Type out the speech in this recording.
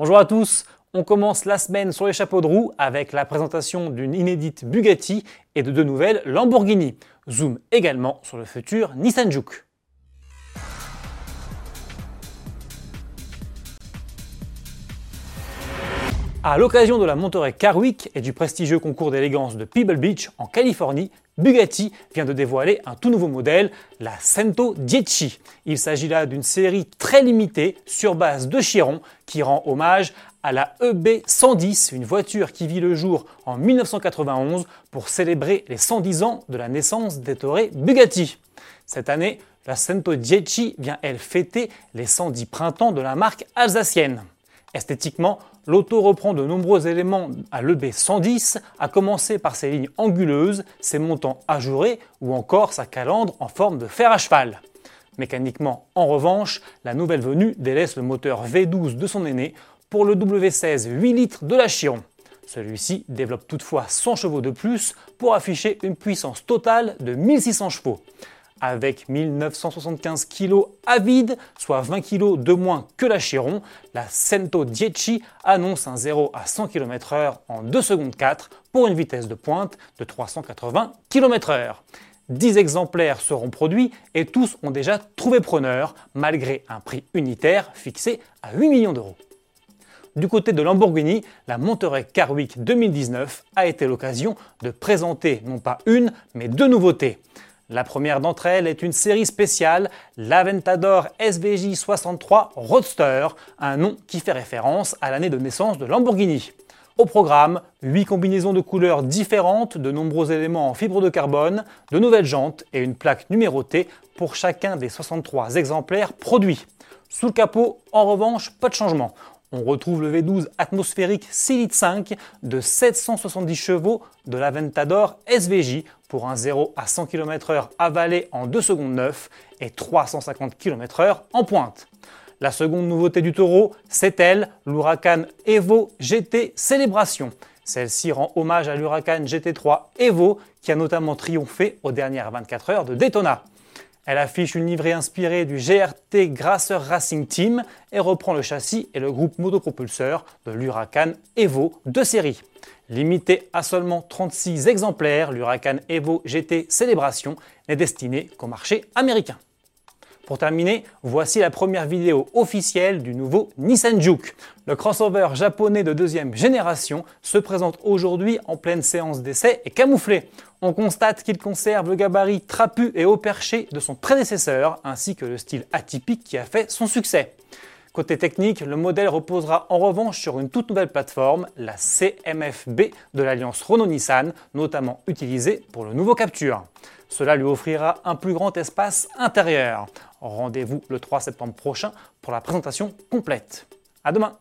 Bonjour à tous, on commence la semaine sur les chapeaux de roue avec la présentation d'une inédite Bugatti et de deux nouvelles Lamborghini. Zoom également sur le futur Nissan Juke. À l'occasion de la Monterey Car Week et du prestigieux concours d'élégance de Pebble Beach en Californie, Bugatti vient de dévoiler un tout nouveau modèle, la Cento Dieci. Il s'agit là d'une série très limitée sur base de Chiron qui rend hommage à la EB 110, une voiture qui vit le jour en 1991 pour célébrer les 110 ans de la naissance des torées Bugatti. Cette année, la Cento Dieci vient elle fêter les 110 printemps de la marque alsacienne. Esthétiquement, l'auto reprend de nombreux éléments à l'EB 110, à commencer par ses lignes anguleuses, ses montants ajourés ou encore sa calandre en forme de fer à cheval. Mécaniquement, en revanche, la nouvelle venue délaisse le moteur V12 de son aîné pour le W16 8 litres de la Chiron. Celui-ci développe toutefois 100 chevaux de plus pour afficher une puissance totale de 1600 chevaux avec 1975 kg à vide, soit 20 kg de moins que la Chiron, la Cento Dieci annonce un 0 à 100 km/h en 2 secondes 4 pour une vitesse de pointe de 380 km/h. 10 exemplaires seront produits et tous ont déjà trouvé preneur, malgré un prix unitaire fixé à 8 millions d'euros. Du côté de Lamborghini, la Monterey Car Week 2019 a été l'occasion de présenter non pas une, mais deux nouveautés. La première d'entre elles est une série spéciale, l'Aventador SVJ 63 Roadster, un nom qui fait référence à l'année de naissance de Lamborghini. Au programme, 8 combinaisons de couleurs différentes, de nombreux éléments en fibre de carbone, de nouvelles jantes et une plaque numérotée pour chacun des 63 exemplaires produits. Sous le capot, en revanche, pas de changement. On retrouve le V12 atmosphérique 6 litres 5 de 770 chevaux de l'Aventador SVJ pour un 0 à 100 km/h avalé en 2 secondes 9 et 350 km/h en pointe. La seconde nouveauté du taureau, c'est elle, l'Huracan Evo GT Célébration. Celle-ci rend hommage à l'Huracan GT3 Evo qui a notamment triomphé aux dernières 24 heures de Daytona. Elle affiche une livrée inspirée du GRT Grasser Racing Team et reprend le châssis et le groupe motopropulseur de l'Huracan Evo de série. Limité à seulement 36 exemplaires, l'Huracan Evo GT Célébration n'est destiné qu'au marché américain. Pour terminer, voici la première vidéo officielle du nouveau Nissan Juke. Le crossover japonais de deuxième génération se présente aujourd'hui en pleine séance d'essai et camouflé. On constate qu'il conserve le gabarit trapu et haut perché de son prédécesseur, ainsi que le style atypique qui a fait son succès. Côté technique, le modèle reposera en revanche sur une toute nouvelle plateforme, la CMFB de l'alliance Renault-Nissan, notamment utilisée pour le nouveau Capture. Cela lui offrira un plus grand espace intérieur. Rendez-vous le 3 septembre prochain pour la présentation complète. À demain